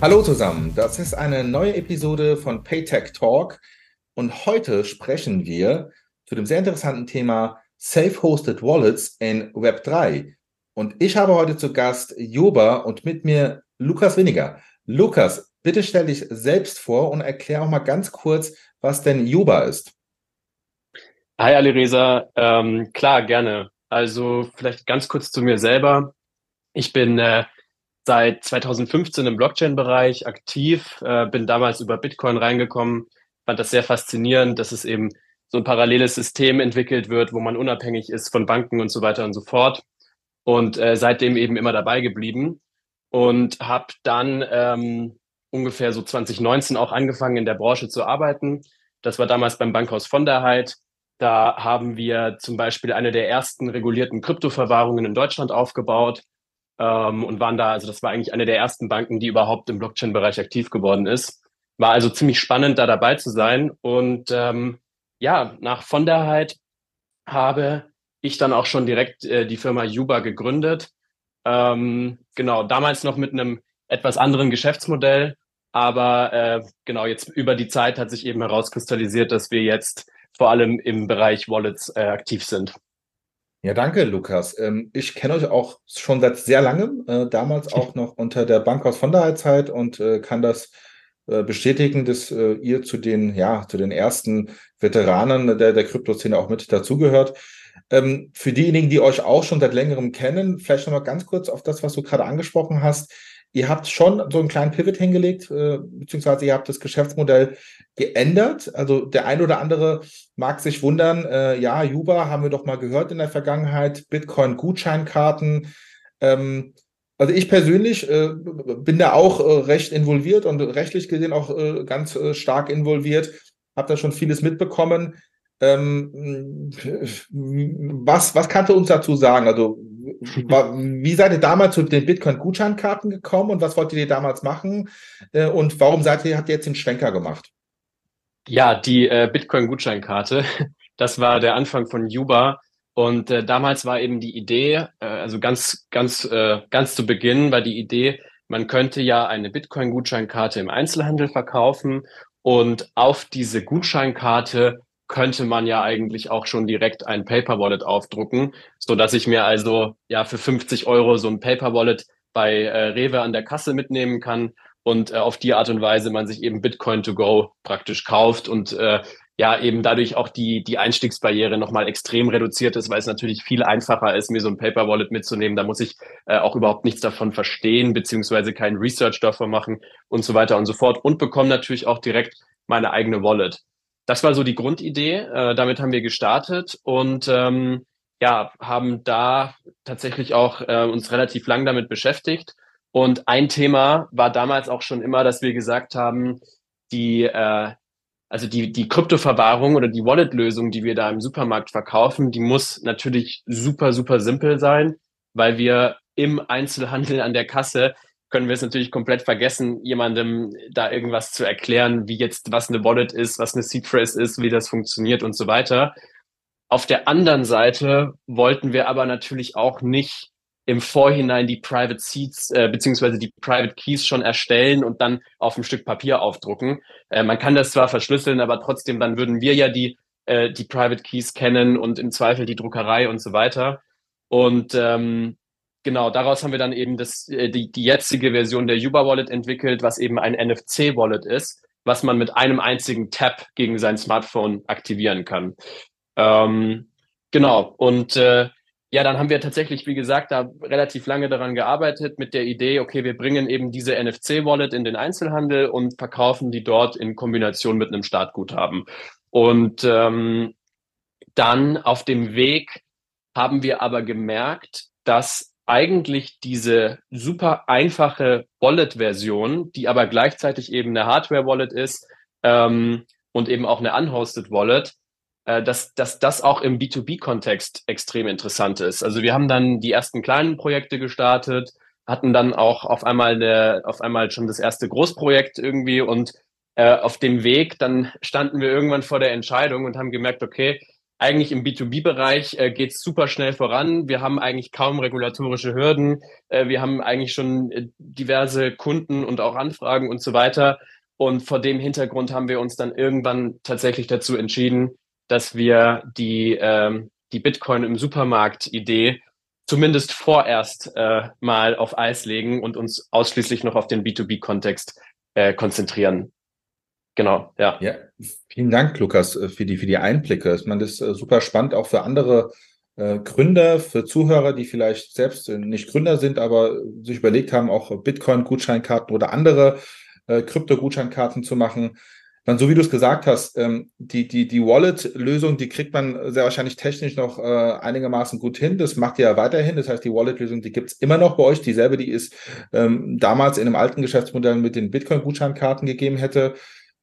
Hallo zusammen, das ist eine neue Episode von Paytech Talk und heute sprechen wir zu dem sehr interessanten Thema Self-Hosted Wallets in Web3. Und ich habe heute zu Gast Joba und mit mir Lukas Winiger. Lukas, bitte stell dich selbst vor und erklär auch mal ganz kurz, was denn Joba ist. Hi Alireza, ähm, klar, gerne. Also vielleicht ganz kurz zu mir selber. Ich bin äh, seit 2015 im Blockchain-Bereich aktiv, äh, bin damals über Bitcoin reingekommen, fand das sehr faszinierend, dass es eben so ein paralleles System entwickelt wird, wo man unabhängig ist von Banken und so weiter und so fort. Und äh, seitdem eben immer dabei geblieben und habe dann ähm, ungefähr so 2019 auch angefangen, in der Branche zu arbeiten. Das war damals beim Bankhaus von der Heid. Da haben wir zum Beispiel eine der ersten regulierten Kryptoverwahrungen in Deutschland aufgebaut ähm, und waren da, also das war eigentlich eine der ersten Banken, die überhaupt im Blockchain-Bereich aktiv geworden ist. War also ziemlich spannend, da dabei zu sein. Und ähm, ja, nach von der Heid habe ich dann auch schon direkt äh, die Firma Yuba gegründet. Ähm, genau, damals noch mit einem etwas anderen Geschäftsmodell, aber äh, genau jetzt über die Zeit hat sich eben herauskristallisiert, dass wir jetzt vor allem im Bereich Wallets äh, aktiv sind. Ja, danke, Lukas. Ähm, ich kenne euch auch schon seit sehr langem, äh, damals auch noch unter der Bankhaus von der Zeit und äh, kann das äh, bestätigen, dass ihr zu den, ja, zu den ersten Veteranen der, der Kryptoszene auch mit dazugehört. Ähm, für diejenigen, die euch auch schon seit längerem kennen, vielleicht noch mal ganz kurz auf das, was du gerade angesprochen hast. Ihr habt schon so einen kleinen Pivot hingelegt, äh, beziehungsweise ihr habt das Geschäftsmodell geändert. Also der ein oder andere mag sich wundern, äh, ja, Juba haben wir doch mal gehört in der Vergangenheit, Bitcoin-Gutscheinkarten. Ähm, also ich persönlich äh, bin da auch äh, recht involviert und rechtlich gesehen auch äh, ganz äh, stark involviert, habe da schon vieles mitbekommen. Ähm, was, was kannst du uns dazu sagen? Also wie seid ihr damals zu den Bitcoin-Gutscheinkarten gekommen und was wollt ihr damals machen? Äh, und warum seid ihr, habt ihr jetzt den Schwenker gemacht? Ja, die äh, Bitcoin-Gutscheinkarte, das war der Anfang von Yuba. Und äh, damals war eben die Idee, äh, also ganz, ganz, äh, ganz zu Beginn war die Idee, man könnte ja eine Bitcoin-Gutscheinkarte im Einzelhandel verkaufen und auf diese Gutscheinkarte könnte man ja eigentlich auch schon direkt ein Paper Wallet aufdrucken, so dass ich mir also ja für 50 Euro so ein Paper Wallet bei äh, Rewe an der Kasse mitnehmen kann und äh, auf die Art und Weise man sich eben Bitcoin to go praktisch kauft und äh, ja eben dadurch auch die die Einstiegsbarriere nochmal extrem reduziert ist, weil es natürlich viel einfacher ist, mir so ein Paper Wallet mitzunehmen. Da muss ich äh, auch überhaupt nichts davon verstehen beziehungsweise kein Research davon machen und so weiter und so fort und bekomme natürlich auch direkt meine eigene Wallet das war so die Grundidee. Äh, damit haben wir gestartet und ähm, ja, haben da tatsächlich auch äh, uns relativ lang damit beschäftigt. Und ein Thema war damals auch schon immer, dass wir gesagt haben, die, äh, also die, die Kryptoverwahrung oder die Wallet-Lösung, die wir da im Supermarkt verkaufen, die muss natürlich super, super simpel sein, weil wir im Einzelhandel an der Kasse können wir es natürlich komplett vergessen, jemandem da irgendwas zu erklären, wie jetzt was eine Wallet ist, was eine Seed Phrase ist, wie das funktioniert und so weiter. Auf der anderen Seite wollten wir aber natürlich auch nicht im Vorhinein die Private Seeds äh, beziehungsweise die Private Keys schon erstellen und dann auf ein Stück Papier aufdrucken. Äh, man kann das zwar verschlüsseln, aber trotzdem dann würden wir ja die äh, die Private Keys kennen und im Zweifel die Druckerei und so weiter. Und ähm, genau, daraus haben wir dann eben das, äh, die, die jetzige Version der Yuba Wallet entwickelt, was eben ein NFC-Wallet ist, was man mit einem einzigen Tap gegen sein Smartphone aktivieren kann. Ähm, genau, und äh, ja, dann haben wir tatsächlich, wie gesagt, da relativ lange daran gearbeitet mit der Idee, okay, wir bringen eben diese NFC-Wallet in den Einzelhandel und verkaufen die dort in Kombination mit einem Startguthaben. Und ähm, dann auf dem Weg haben wir aber gemerkt, dass eigentlich diese super einfache Wallet-Version, die aber gleichzeitig eben eine Hardware-Wallet ist ähm, und eben auch eine unhosted Wallet, äh, dass, dass das auch im B2B-Kontext extrem interessant ist. Also wir haben dann die ersten kleinen Projekte gestartet, hatten dann auch auf einmal eine, auf einmal schon das erste Großprojekt irgendwie und äh, auf dem Weg dann standen wir irgendwann vor der Entscheidung und haben gemerkt, okay, eigentlich im B2B-Bereich äh, geht es super schnell voran. Wir haben eigentlich kaum regulatorische Hürden. Äh, wir haben eigentlich schon äh, diverse Kunden und auch Anfragen und so weiter. Und vor dem Hintergrund haben wir uns dann irgendwann tatsächlich dazu entschieden, dass wir die, ähm, die Bitcoin im Supermarkt-Idee zumindest vorerst äh, mal auf Eis legen und uns ausschließlich noch auf den B2B-Kontext äh, konzentrieren. Genau, ja. Ja, vielen Dank, Lukas, äh, für die, für die Einblicke. Ich meine, das ist äh, super spannend auch für andere äh, Gründer, für Zuhörer, die vielleicht selbst nicht Gründer sind, aber sich überlegt haben, auch Bitcoin-Gutscheinkarten oder andere äh, Krypto-Gutscheinkarten zu machen. Dann, so wie du es gesagt hast, ähm, die, die, die Wallet-Lösung, die kriegt man sehr wahrscheinlich technisch noch äh, einigermaßen gut hin. Das macht ihr ja weiterhin. Das heißt, die Wallet-Lösung, die gibt es immer noch bei euch. Dieselbe, die es ähm, damals in einem alten Geschäftsmodell mit den Bitcoin-Gutscheinkarten gegeben hätte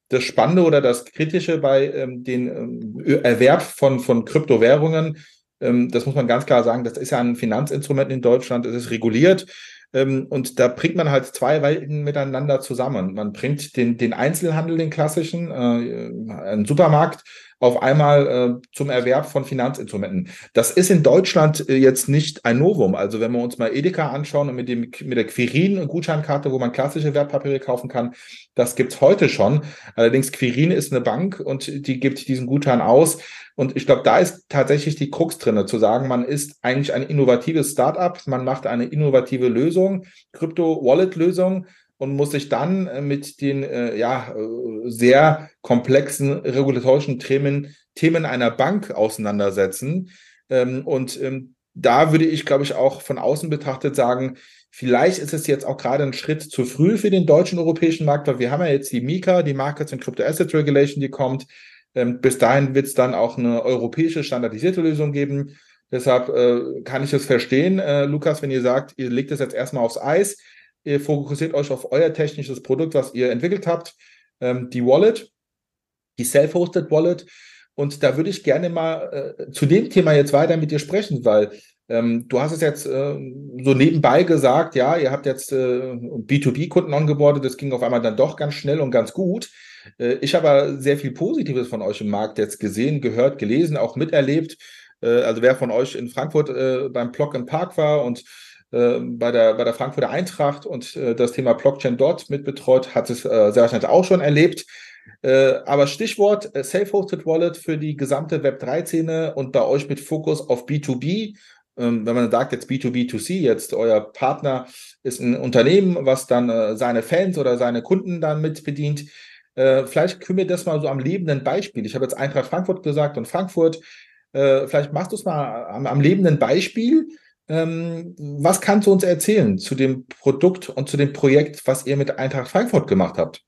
das Spannende oder das Kritische bei ähm, den ähm, Erwerb von, von Kryptowährungen, ähm, das muss man ganz klar sagen, das ist ja ein Finanzinstrument in Deutschland, es ist reguliert. Ähm, und da bringt man halt zwei Welten miteinander zusammen. Man bringt den, den Einzelhandel, den klassischen, äh, einen Supermarkt, auf einmal äh, zum Erwerb von Finanzinstrumenten. Das ist in Deutschland äh, jetzt nicht ein Novum. Also wenn wir uns mal Edeka anschauen und mit, dem, mit der Quirin Gutscheinkarte, wo man klassische Wertpapiere kaufen kann, das gibt's heute schon. Allerdings Quirin ist eine Bank und die gibt diesen Gutschein aus. Und ich glaube, da ist tatsächlich die Krux drinne, zu sagen, man ist eigentlich ein innovatives Startup, man macht eine innovative Lösung, Krypto-Wallet-Lösung und muss sich dann äh, mit den äh, ja, äh, sehr komplexen regulatorischen Themen, Themen einer Bank auseinandersetzen. Ähm, und ähm, da würde ich, glaube ich, auch von außen betrachtet sagen, vielleicht ist es jetzt auch gerade ein Schritt zu früh für den deutschen europäischen Markt, weil wir haben ja jetzt die MiCA, die Markets and Crypto Asset Regulation, die kommt. Ähm, bis dahin wird es dann auch eine europäische standardisierte Lösung geben. Deshalb äh, kann ich es verstehen, äh, Lukas, wenn ihr sagt, ihr legt es jetzt erstmal aufs Eis. Ihr fokussiert euch auf euer technisches Produkt, was ihr entwickelt habt, ähm, die Wallet, die Self-Hosted Wallet. Und da würde ich gerne mal äh, zu dem Thema jetzt weiter mit dir sprechen, weil ähm, du hast es jetzt äh, so nebenbei gesagt, ja, ihr habt jetzt äh, B2B-Kunden ongeboardet, das ging auf einmal dann doch ganz schnell und ganz gut. Äh, ich habe sehr viel Positives von euch im Markt jetzt gesehen, gehört, gelesen, auch miterlebt. Äh, also wer von euch in Frankfurt äh, beim Block im Park war und äh, bei, der, bei der Frankfurter Eintracht und äh, das Thema Blockchain dort mitbetreut, hat es äh, sehr wahrscheinlich auch schon erlebt. Äh, aber Stichwort äh, Self-Hosted Wallet für die gesamte Web3-Szene und bei euch mit Fokus auf B2B. Ähm, wenn man sagt jetzt B2B2C, jetzt euer Partner ist ein Unternehmen, was dann äh, seine Fans oder seine Kunden dann mit bedient. vielleicht können wir das mal so am lebenden Beispiel. Ich habe jetzt Eintracht Frankfurt gesagt und Frankfurt. vielleicht machst du es mal am, am lebenden Beispiel ähm, was kannst du uns erzählen zu dem Produkt und zu dem Projekt, was ihr mit Eintracht Frankfurt gemacht habt?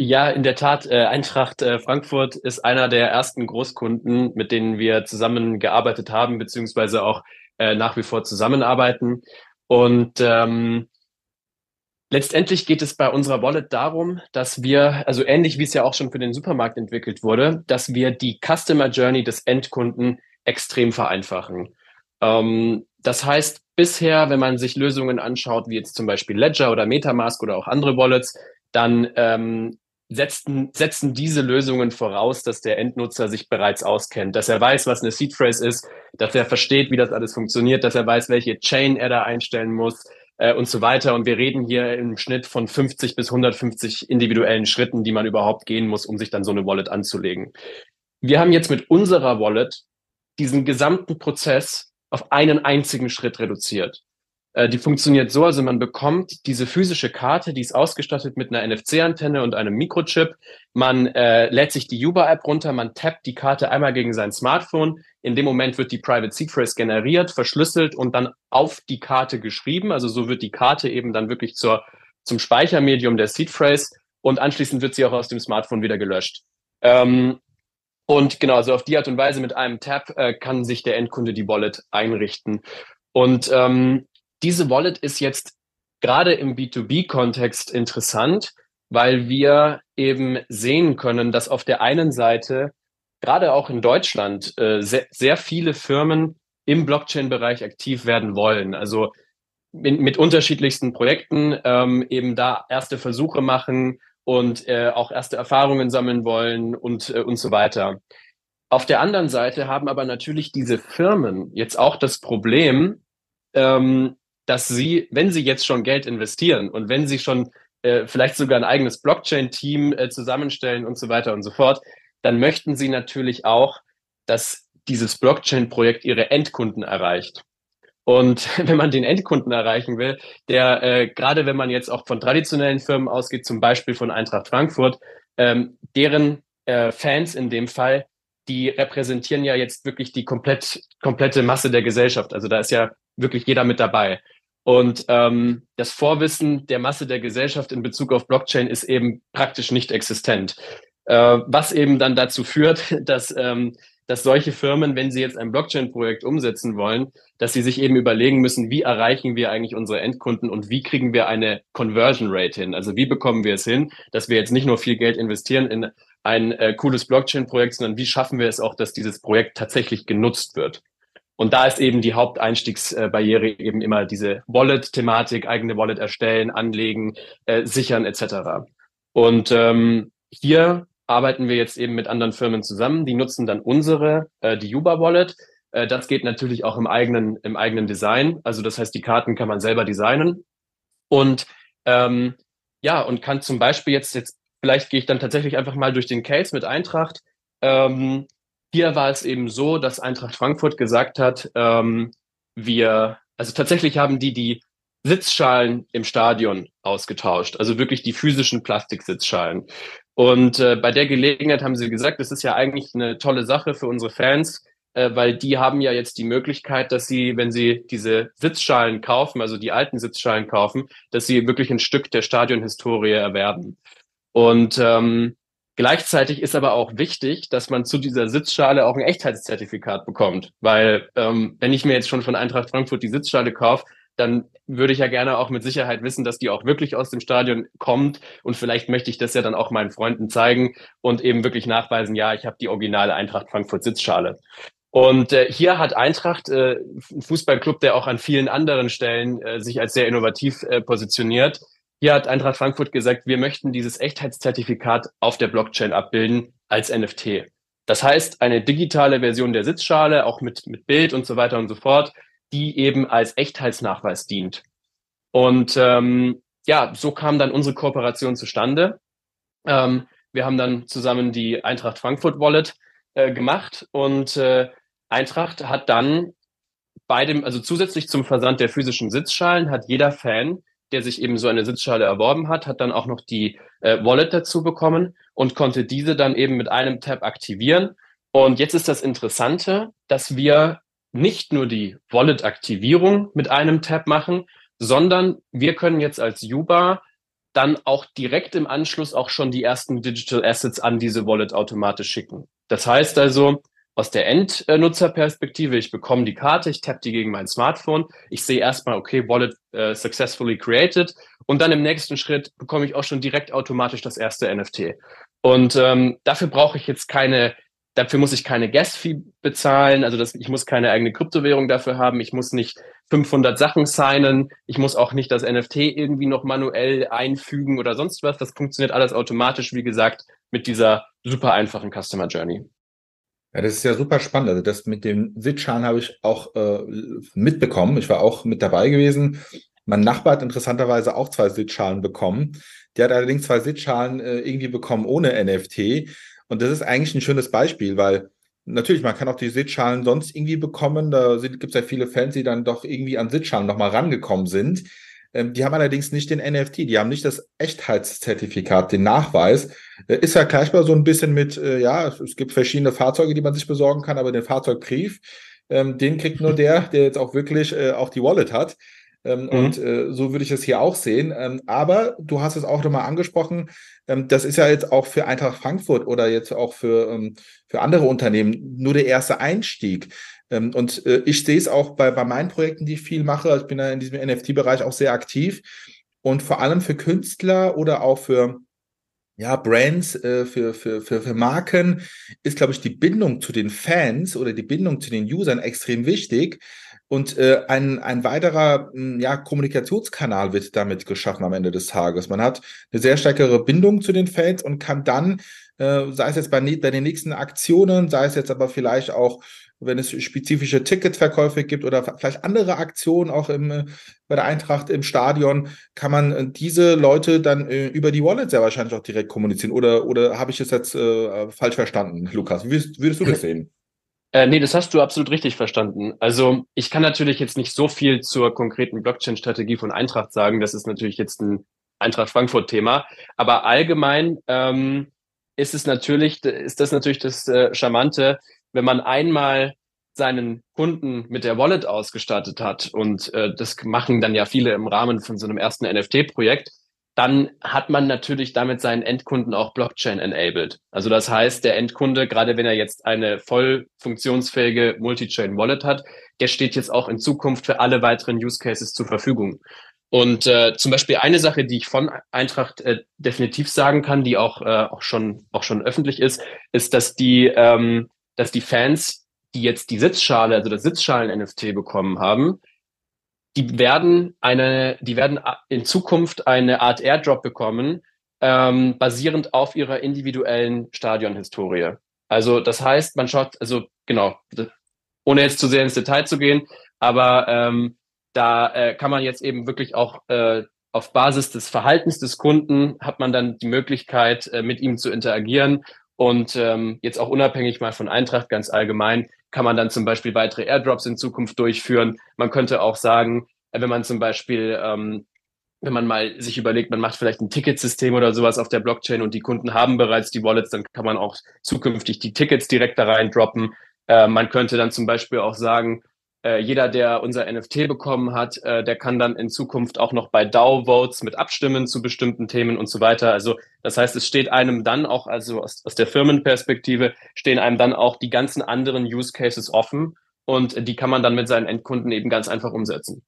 Ja, in der Tat, äh, Eintracht äh, Frankfurt ist einer der ersten Großkunden, mit denen wir zusammengearbeitet haben, beziehungsweise auch äh, nach wie vor zusammenarbeiten. Und ähm, letztendlich geht es bei unserer Wallet darum, dass wir, also ähnlich wie es ja auch schon für den Supermarkt entwickelt wurde, dass wir die Customer Journey des Endkunden extrem vereinfachen. Ähm, das heißt, bisher, wenn man sich Lösungen anschaut, wie jetzt zum Beispiel Ledger oder Metamask oder auch andere Wallets, dann ähm, setzen, setzen diese Lösungen voraus, dass der Endnutzer sich bereits auskennt, dass er weiß, was eine Seed Phrase ist, dass er versteht, wie das alles funktioniert, dass er weiß, welche Chain er da einstellen muss äh, und so weiter. Und wir reden hier im Schnitt von 50 bis 150 individuellen Schritten, die man überhaupt gehen muss, um sich dann so eine Wallet anzulegen. Wir haben jetzt mit unserer Wallet diesen gesamten Prozess auf einen einzigen Schritt reduziert. Äh, die funktioniert so, also man bekommt diese physische Karte, die ist ausgestattet mit einer NFC-Antenne und einem Mikrochip. Man äh, lädt sich die Uber-App runter, man tappt die Karte einmal gegen sein Smartphone. In dem Moment wird die Private Seed Phrase generiert, verschlüsselt und dann auf die Karte geschrieben. Also so wird die Karte eben dann wirklich zur, zum Speichermedium der Seed Phrase und anschließend wird sie auch aus dem Smartphone wieder gelöscht. Ähm, und genau, also auf die Art und Weise mit einem Tab äh, kann sich der Endkunde die Wallet einrichten. Und ähm, diese Wallet ist jetzt gerade im B2B-Kontext interessant, weil wir eben sehen können, dass auf der einen Seite gerade auch in Deutschland äh, sehr, sehr viele Firmen im Blockchain-Bereich aktiv werden wollen. Also mit, mit unterschiedlichsten Projekten ähm, eben da erste Versuche machen, und äh, auch erste Erfahrungen sammeln wollen und, äh, und so weiter. Auf der anderen Seite haben aber natürlich diese Firmen jetzt auch das Problem, ähm, dass sie, wenn sie jetzt schon Geld investieren und wenn sie schon äh, vielleicht sogar ein eigenes Blockchain-Team äh, zusammenstellen und so weiter und so fort, dann möchten sie natürlich auch, dass dieses Blockchain-Projekt ihre Endkunden erreicht. Und wenn man den Endkunden erreichen will, der äh, gerade wenn man jetzt auch von traditionellen Firmen ausgeht, zum Beispiel von Eintracht Frankfurt, ähm, deren äh, Fans in dem Fall, die repräsentieren ja jetzt wirklich die komplett, komplette Masse der Gesellschaft. Also da ist ja wirklich jeder mit dabei. Und ähm, das Vorwissen der Masse der Gesellschaft in Bezug auf Blockchain ist eben praktisch nicht existent. Äh, was eben dann dazu führt, dass, ähm, dass solche Firmen, wenn sie jetzt ein Blockchain-Projekt umsetzen wollen, dass sie sich eben überlegen müssen, wie erreichen wir eigentlich unsere Endkunden und wie kriegen wir eine Conversion Rate hin? Also wie bekommen wir es hin, dass wir jetzt nicht nur viel Geld investieren in ein äh, cooles Blockchain-Projekt, sondern wie schaffen wir es auch, dass dieses Projekt tatsächlich genutzt wird? Und da ist eben die Haupteinstiegsbarriere eben immer diese Wallet-Thematik, eigene Wallet erstellen, anlegen, äh, sichern etc. Und ähm, hier arbeiten wir jetzt eben mit anderen Firmen zusammen, die nutzen dann unsere, äh, die Yuba Wallet. Äh, das geht natürlich auch im eigenen, im eigenen Design. Also das heißt, die Karten kann man selber designen. Und ähm, ja, und kann zum Beispiel jetzt, jetzt, vielleicht gehe ich dann tatsächlich einfach mal durch den Case mit Eintracht. Ähm, hier war es eben so, dass Eintracht Frankfurt gesagt hat, ähm, wir, also tatsächlich haben die die Sitzschalen im Stadion ausgetauscht, also wirklich die physischen Plastiksitzschalen. Und äh, bei der Gelegenheit haben sie gesagt, das ist ja eigentlich eine tolle Sache für unsere Fans, äh, weil die haben ja jetzt die Möglichkeit, dass sie, wenn sie diese Sitzschalen kaufen, also die alten Sitzschalen kaufen, dass sie wirklich ein Stück der Stadionhistorie erwerben. Und ähm, Gleichzeitig ist aber auch wichtig, dass man zu dieser Sitzschale auch ein Echtheitszertifikat bekommt. Weil ähm, wenn ich mir jetzt schon von Eintracht Frankfurt die Sitzschale kaufe, dann würde ich ja gerne auch mit Sicherheit wissen, dass die auch wirklich aus dem Stadion kommt. Und vielleicht möchte ich das ja dann auch meinen Freunden zeigen und eben wirklich nachweisen, ja, ich habe die originale Eintracht Frankfurt Sitzschale. Und äh, hier hat Eintracht, äh, ein Fußballclub, der auch an vielen anderen Stellen äh, sich als sehr innovativ äh, positioniert, hier hat Eintracht Frankfurt gesagt, wir möchten dieses Echtheitszertifikat auf der Blockchain abbilden als NFT. Das heißt, eine digitale Version der Sitzschale, auch mit, mit Bild und so weiter und so fort, die eben als Echtheitsnachweis dient. Und ähm, ja, so kam dann unsere Kooperation zustande. Ähm, wir haben dann zusammen die Eintracht Frankfurt Wallet äh, gemacht und äh, Eintracht hat dann bei dem, also zusätzlich zum Versand der physischen Sitzschalen, hat jeder Fan der sich eben so eine Sitzschale erworben hat, hat dann auch noch die äh, Wallet dazu bekommen und konnte diese dann eben mit einem Tab aktivieren. Und jetzt ist das Interessante, dass wir nicht nur die Wallet-Aktivierung mit einem Tab machen, sondern wir können jetzt als Yuba dann auch direkt im Anschluss auch schon die ersten Digital Assets an diese Wallet automatisch schicken. Das heißt also, aus der Endnutzerperspektive, ich bekomme die Karte, ich tappe die gegen mein Smartphone, ich sehe erstmal, okay, Wallet äh, successfully created und dann im nächsten Schritt bekomme ich auch schon direkt automatisch das erste NFT. Und ähm, dafür brauche ich jetzt keine, dafür muss ich keine Gas-Fee bezahlen, also das, ich muss keine eigene Kryptowährung dafür haben, ich muss nicht 500 Sachen signen, ich muss auch nicht das NFT irgendwie noch manuell einfügen oder sonst was, das funktioniert alles automatisch, wie gesagt, mit dieser super einfachen Customer Journey. Ja, das ist ja super spannend. Also das mit dem Sitzschalen habe ich auch äh, mitbekommen. Ich war auch mit dabei gewesen. Mein Nachbar hat interessanterweise auch zwei Sitzschalen bekommen. Der hat allerdings zwei Sitzschalen äh, irgendwie bekommen ohne NFT. Und das ist eigentlich ein schönes Beispiel, weil natürlich, man kann auch die Sitzschalen sonst irgendwie bekommen. Da gibt es ja viele Fans, die dann doch irgendwie an Sitzschalen nochmal rangekommen sind. Ähm, die haben allerdings nicht den NFT, die haben nicht das Echtheitszertifikat, den Nachweis. Äh, ist vergleichbar so ein bisschen mit, äh, ja, es gibt verschiedene Fahrzeuge, die man sich besorgen kann, aber den Fahrzeugbrief, ähm, den kriegt nur der, der jetzt auch wirklich äh, auch die Wallet hat. Ähm, mhm. Und äh, so würde ich es hier auch sehen. Ähm, aber du hast es auch nochmal angesprochen, ähm, das ist ja jetzt auch für Eintracht Frankfurt oder jetzt auch für, ähm, für andere Unternehmen nur der erste Einstieg. Ähm, und äh, ich sehe es auch bei, bei meinen Projekten, die ich viel mache. Ich bin da in diesem NFT-Bereich auch sehr aktiv. Und vor allem für Künstler oder auch für ja, Brands, äh, für, für, für, für Marken ist, glaube ich, die Bindung zu den Fans oder die Bindung zu den Usern extrem wichtig. Und äh, ein, ein weiterer hm, ja, Kommunikationskanal wird damit geschaffen am Ende des Tages. Man hat eine sehr stärkere Bindung zu den Fans und kann dann, äh, sei es jetzt bei, bei den nächsten Aktionen, sei es jetzt aber vielleicht auch wenn es spezifische Ticketverkäufe gibt oder vielleicht andere Aktionen auch im, bei der Eintracht im Stadion, kann man äh, diese Leute dann äh, über die Wallet sehr wahrscheinlich auch direkt kommunizieren. Oder, oder habe ich es jetzt äh, falsch verstanden, Lukas? Wie würdest, würdest du das sehen? Äh, nee, das hast du absolut richtig verstanden. Also ich kann natürlich jetzt nicht so viel zur konkreten Blockchain-Strategie von Eintracht sagen. Das ist natürlich jetzt ein Eintracht Frankfurt-Thema. Aber allgemein ähm, ist es natürlich, ist das natürlich das äh, Charmante, wenn man einmal seinen Kunden mit der Wallet ausgestattet hat und äh, das machen dann ja viele im Rahmen von so einem ersten NFT-Projekt, dann hat man natürlich damit seinen Endkunden auch Blockchain-enabled. Also das heißt, der Endkunde, gerade wenn er jetzt eine voll funktionsfähige Multi-Chain-Wallet hat, der steht jetzt auch in Zukunft für alle weiteren Use Cases zur Verfügung. Und äh, zum Beispiel eine Sache, die ich von Eintracht äh, definitiv sagen kann, die auch, äh, auch, schon, auch schon öffentlich ist, ist, dass die ähm, dass die Fans, die jetzt die Sitzschale, also das Sitzschalen-NFT bekommen haben, die werden eine, die werden in Zukunft eine Art Airdrop bekommen, ähm, basierend auf ihrer individuellen Stadionhistorie. Also das heißt, man schaut, also genau, ohne jetzt zu sehr ins Detail zu gehen, aber ähm, da äh, kann man jetzt eben wirklich auch äh, auf Basis des Verhaltens des Kunden hat man dann die Möglichkeit, äh, mit ihm zu interagieren und ähm, jetzt auch unabhängig mal von Eintracht ganz allgemein kann man dann zum Beispiel weitere Airdrops in Zukunft durchführen. Man könnte auch sagen, äh, wenn man zum Beispiel, ähm, wenn man mal sich überlegt, man macht vielleicht ein Ticketsystem oder sowas auf der Blockchain und die Kunden haben bereits die Wallets, dann kann man auch zukünftig die Tickets direkt da rein droppen. Äh, man könnte dann zum Beispiel auch sagen, äh, jeder, der unser NFT bekommen hat, äh, der kann dann in Zukunft auch noch bei DAO-Votes mit abstimmen zu bestimmten Themen und so weiter. Also das heißt, es steht einem dann auch, also aus, aus der Firmenperspektive, stehen einem dann auch die ganzen anderen Use Cases offen und die kann man dann mit seinen Endkunden eben ganz einfach umsetzen.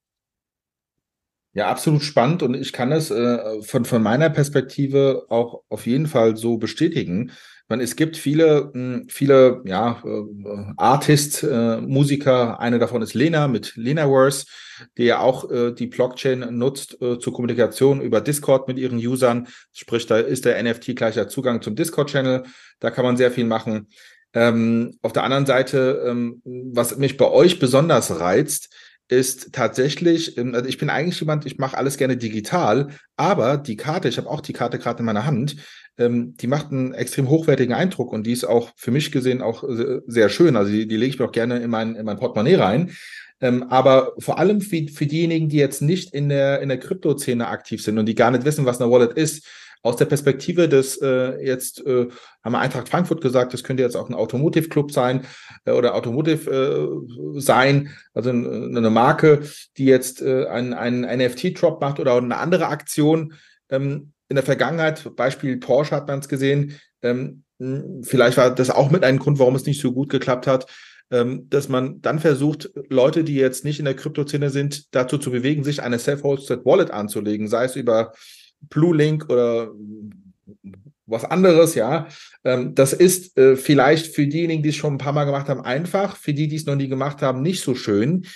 Ja, absolut spannend und ich kann es äh, von, von meiner Perspektive auch auf jeden Fall so bestätigen meine, es gibt viele, hm, viele ja, äh, Artists, äh, Musiker. Eine davon ist Lena mit Lenaverse, die ja auch äh, die Blockchain nutzt zur Kommunikation über Discord mit ihren Usern. Sprich, da ist der NFT gleicher Zugang zum Discord-Channel. Da kann man sehr viel machen. Ähm, auf der anderen Seite, ähm, was mich bei euch besonders reizt, ist tatsächlich, ähm, also ich bin eigentlich jemand, ich mache alles gerne digital, aber die Karte, ich habe auch die Karte gerade in meiner Hand, ähm, die macht einen extrem hochwertigen Eindruck und die ist auch für mich gesehen auch sehr schön. Also die, die lege ich mir auch gerne in mein, in mein Portemonnaie rein. Ähm, aber vor allem für, für diejenigen, die jetzt nicht in der, in der Krypto-Szene aktiv sind und die gar nicht wissen, was eine Wallet ist, aus der Perspektive des äh, jetzt äh, haben wir Eintracht Frankfurt gesagt, das könnte jetzt auch ein Automotive Club sein äh, oder Automotive äh, sein, also eine Marke, die jetzt äh, einen, einen NFT-Drop macht oder eine andere Aktion. Ähm, in der Vergangenheit, Beispiel Porsche hat man es gesehen, ähm, vielleicht war das auch mit einem Grund, warum es nicht so gut geklappt hat, ähm, dass man dann versucht, Leute, die jetzt nicht in der Kryptoszene sind, dazu zu bewegen, sich eine Self-Hosted Wallet anzulegen, sei es über Blue Link oder was anderes, ja. Ähm, das ist äh, vielleicht für diejenigen, die es schon ein paar Mal gemacht haben, einfach, für die, die es noch nie gemacht haben, nicht so schön.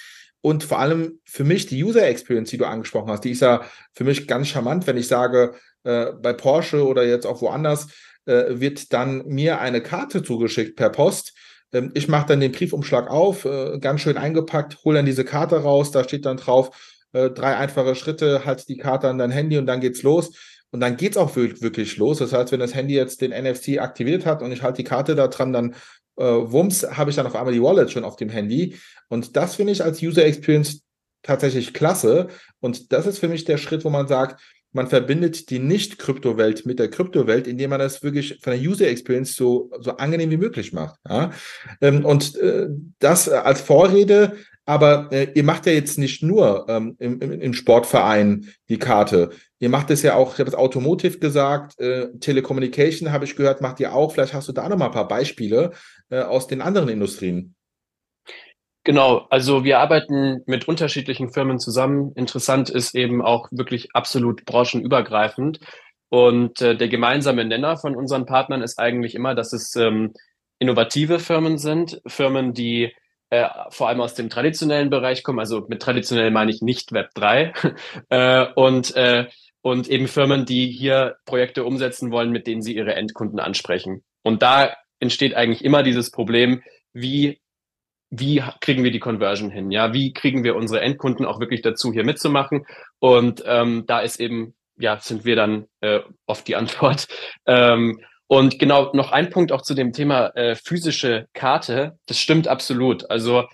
Und vor allem für mich die User Experience, die du angesprochen hast, die ist ja für mich ganz charmant, wenn ich sage, äh, bei Porsche oder jetzt auch woanders, äh, wird dann mir eine Karte zugeschickt per Post. Ähm, ich mache dann den Briefumschlag auf, ganz schön eingepackt, hole dann diese Karte raus, da steht dann drauf, äh, drei einfache Schritte, halt die Karte an dein Handy und dann geht's los. Und dann geht's auch wirklich los. Das heißt, wenn das Handy jetzt den NFC aktiviert hat und ich halte die Karte da dran, dann äh, wumms, habe ich dann auf einmal die Wallet schon auf dem Handy. Und das finde ich als User Experience tatsächlich klasse. Und das ist für mich der Schritt, wo man sagt, man verbindet die Nicht-Kryptowelt mit der Kryptowelt, indem man das wirklich von der User Experience so, so angenehm wie möglich macht. Ja? Ähm, und äh, das als Vorrede, aber äh, ihr macht ja jetzt nicht nur ähm, im, im, Sportverein die Karte. Ihr macht es ja auch, ich habe es Automotive gesagt, äh, Telecommunication habe ich gehört, macht ihr auch. Vielleicht hast du da noch mal ein paar Beispiele äh, aus den anderen Industrien. Genau, also wir arbeiten mit unterschiedlichen Firmen zusammen. Interessant ist eben auch wirklich absolut branchenübergreifend. Und äh, der gemeinsame Nenner von unseren Partnern ist eigentlich immer, dass es ähm, innovative Firmen sind, Firmen, die äh, vor allem aus dem traditionellen Bereich kommen. Also mit traditionell meine ich nicht Web 3 äh, und äh, und eben Firmen, die hier Projekte umsetzen wollen, mit denen sie ihre Endkunden ansprechen. Und da entsteht eigentlich immer dieses Problem, wie wie kriegen wir die Conversion hin? Ja, wie kriegen wir unsere Endkunden auch wirklich dazu, hier mitzumachen? Und ähm, da ist eben, ja, sind wir dann äh, oft die Antwort. Ähm, und genau noch ein Punkt auch zu dem Thema äh, physische Karte. Das stimmt absolut. Also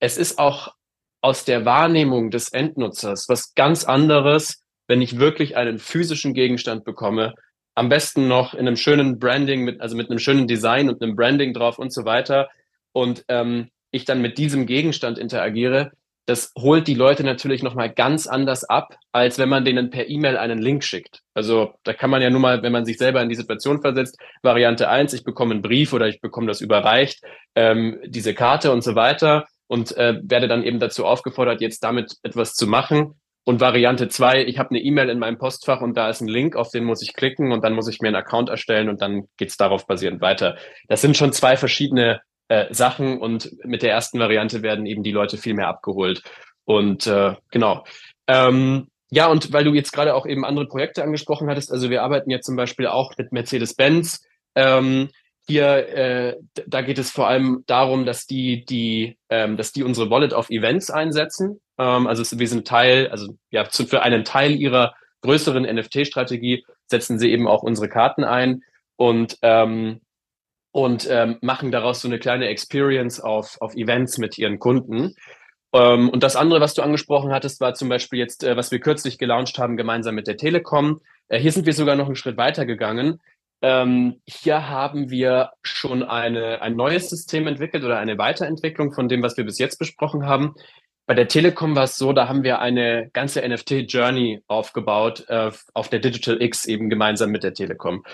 es ist auch aus der Wahrnehmung des Endnutzers was ganz anderes, wenn ich wirklich einen physischen Gegenstand bekomme. Am besten noch in einem schönen Branding, mit, also mit einem schönen Design und einem Branding drauf und so weiter. Und ähm, ich dann mit diesem Gegenstand interagiere, das holt die Leute natürlich nochmal ganz anders ab, als wenn man denen per E-Mail einen Link schickt. Also da kann man ja nur mal, wenn man sich selber in die Situation versetzt, Variante eins: ich bekomme einen Brief oder ich bekomme das überreicht, ähm, diese Karte und so weiter und äh, werde dann eben dazu aufgefordert, jetzt damit etwas zu machen. Und Variante zwei: ich habe eine E-Mail in meinem Postfach und da ist ein Link, auf den muss ich klicken und dann muss ich mir einen Account erstellen und dann geht's darauf basierend weiter. Das sind schon zwei verschiedene äh, Sachen und mit der ersten Variante werden eben die Leute viel mehr abgeholt. Und äh, genau. Ähm, ja, und weil du jetzt gerade auch eben andere Projekte angesprochen hattest, also wir arbeiten jetzt zum Beispiel auch mit Mercedes-Benz. Ähm, hier, äh, da geht es vor allem darum, dass die, die, ähm, dass die unsere Wallet auf Events einsetzen. Ähm, also wir sind Teil, also ja, für einen Teil ihrer größeren NFT-Strategie setzen sie eben auch unsere Karten ein. Und ähm, und ähm, machen daraus so eine kleine Experience auf, auf Events mit ihren Kunden. Ähm, und das andere, was du angesprochen hattest, war zum Beispiel jetzt, äh, was wir kürzlich gelauncht haben, gemeinsam mit der Telekom. Äh, hier sind wir sogar noch einen Schritt weiter gegangen. Ähm, hier haben wir schon eine, ein neues System entwickelt oder eine Weiterentwicklung von dem, was wir bis jetzt besprochen haben. Bei der Telekom war es so, da haben wir eine ganze NFT-Journey aufgebaut äh, auf der Digital X eben gemeinsam mit der Telekom.